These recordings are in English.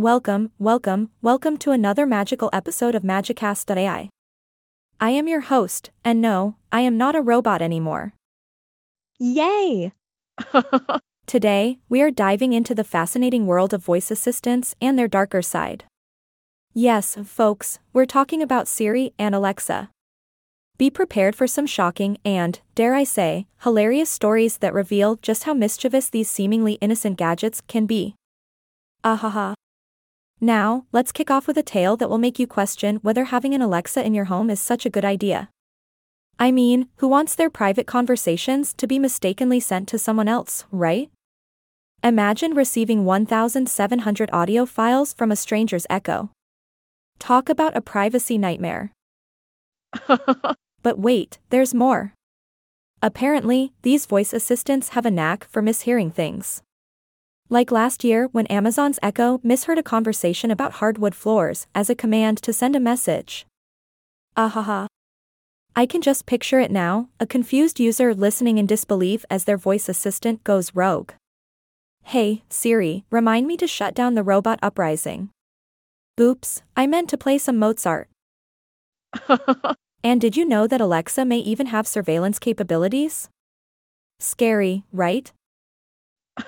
Welcome, welcome, welcome to another magical episode of Magicast.ai. I am your host, and no, I am not a robot anymore. Yay! Today, we are diving into the fascinating world of voice assistants and their darker side. Yes, folks, we're talking about Siri and Alexa. Be prepared for some shocking and, dare I say, hilarious stories that reveal just how mischievous these seemingly innocent gadgets can be. Ahaha. Now, let's kick off with a tale that will make you question whether having an Alexa in your home is such a good idea. I mean, who wants their private conversations to be mistakenly sent to someone else, right? Imagine receiving 1,700 audio files from a stranger's echo. Talk about a privacy nightmare. but wait, there's more. Apparently, these voice assistants have a knack for mishearing things. Like last year when Amazon's Echo misheard a conversation about hardwood floors as a command to send a message. Ahaha. I can just picture it now, a confused user listening in disbelief as their voice assistant goes rogue. Hey, Siri, remind me to shut down the robot uprising. Oops, I meant to play some Mozart. and did you know that Alexa may even have surveillance capabilities? Scary, right?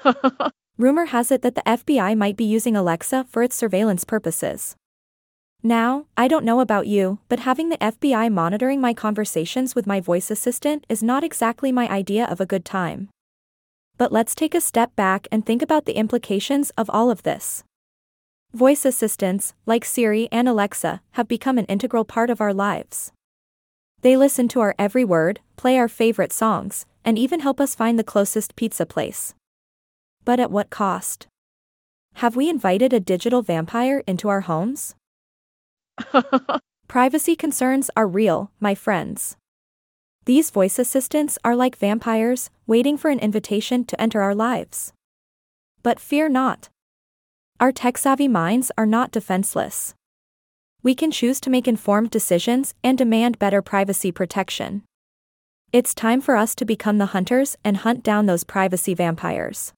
Rumor has it that the FBI might be using Alexa for its surveillance purposes. Now, I don't know about you, but having the FBI monitoring my conversations with my voice assistant is not exactly my idea of a good time. But let's take a step back and think about the implications of all of this. Voice assistants, like Siri and Alexa, have become an integral part of our lives. They listen to our every word, play our favorite songs, and even help us find the closest pizza place. But at what cost? Have we invited a digital vampire into our homes? Privacy concerns are real, my friends. These voice assistants are like vampires, waiting for an invitation to enter our lives. But fear not. Our tech savvy minds are not defenseless. We can choose to make informed decisions and demand better privacy protection. It's time for us to become the hunters and hunt down those privacy vampires.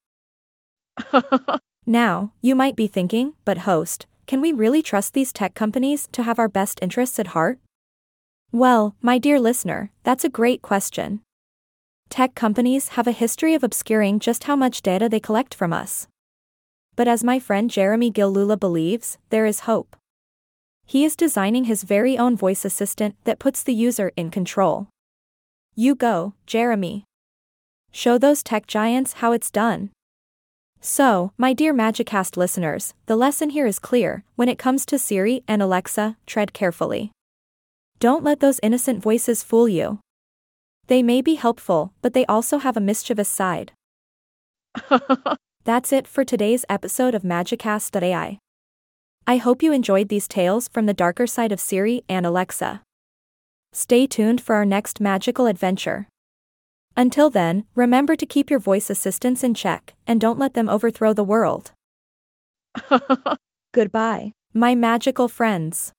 now, you might be thinking, but host, can we really trust these tech companies to have our best interests at heart? Well, my dear listener, that's a great question. Tech companies have a history of obscuring just how much data they collect from us. But as my friend Jeremy Gillooly believes, there is hope. He is designing his very own voice assistant that puts the user in control. You go, Jeremy. Show those tech giants how it's done. So, my dear Magicast listeners, the lesson here is clear when it comes to Siri and Alexa, tread carefully. Don't let those innocent voices fool you. They may be helpful, but they also have a mischievous side. That's it for today's episode of Magicast.ai. I hope you enjoyed these tales from the darker side of Siri and Alexa. Stay tuned for our next magical adventure. Until then, remember to keep your voice assistants in check and don't let them overthrow the world. Goodbye, my magical friends.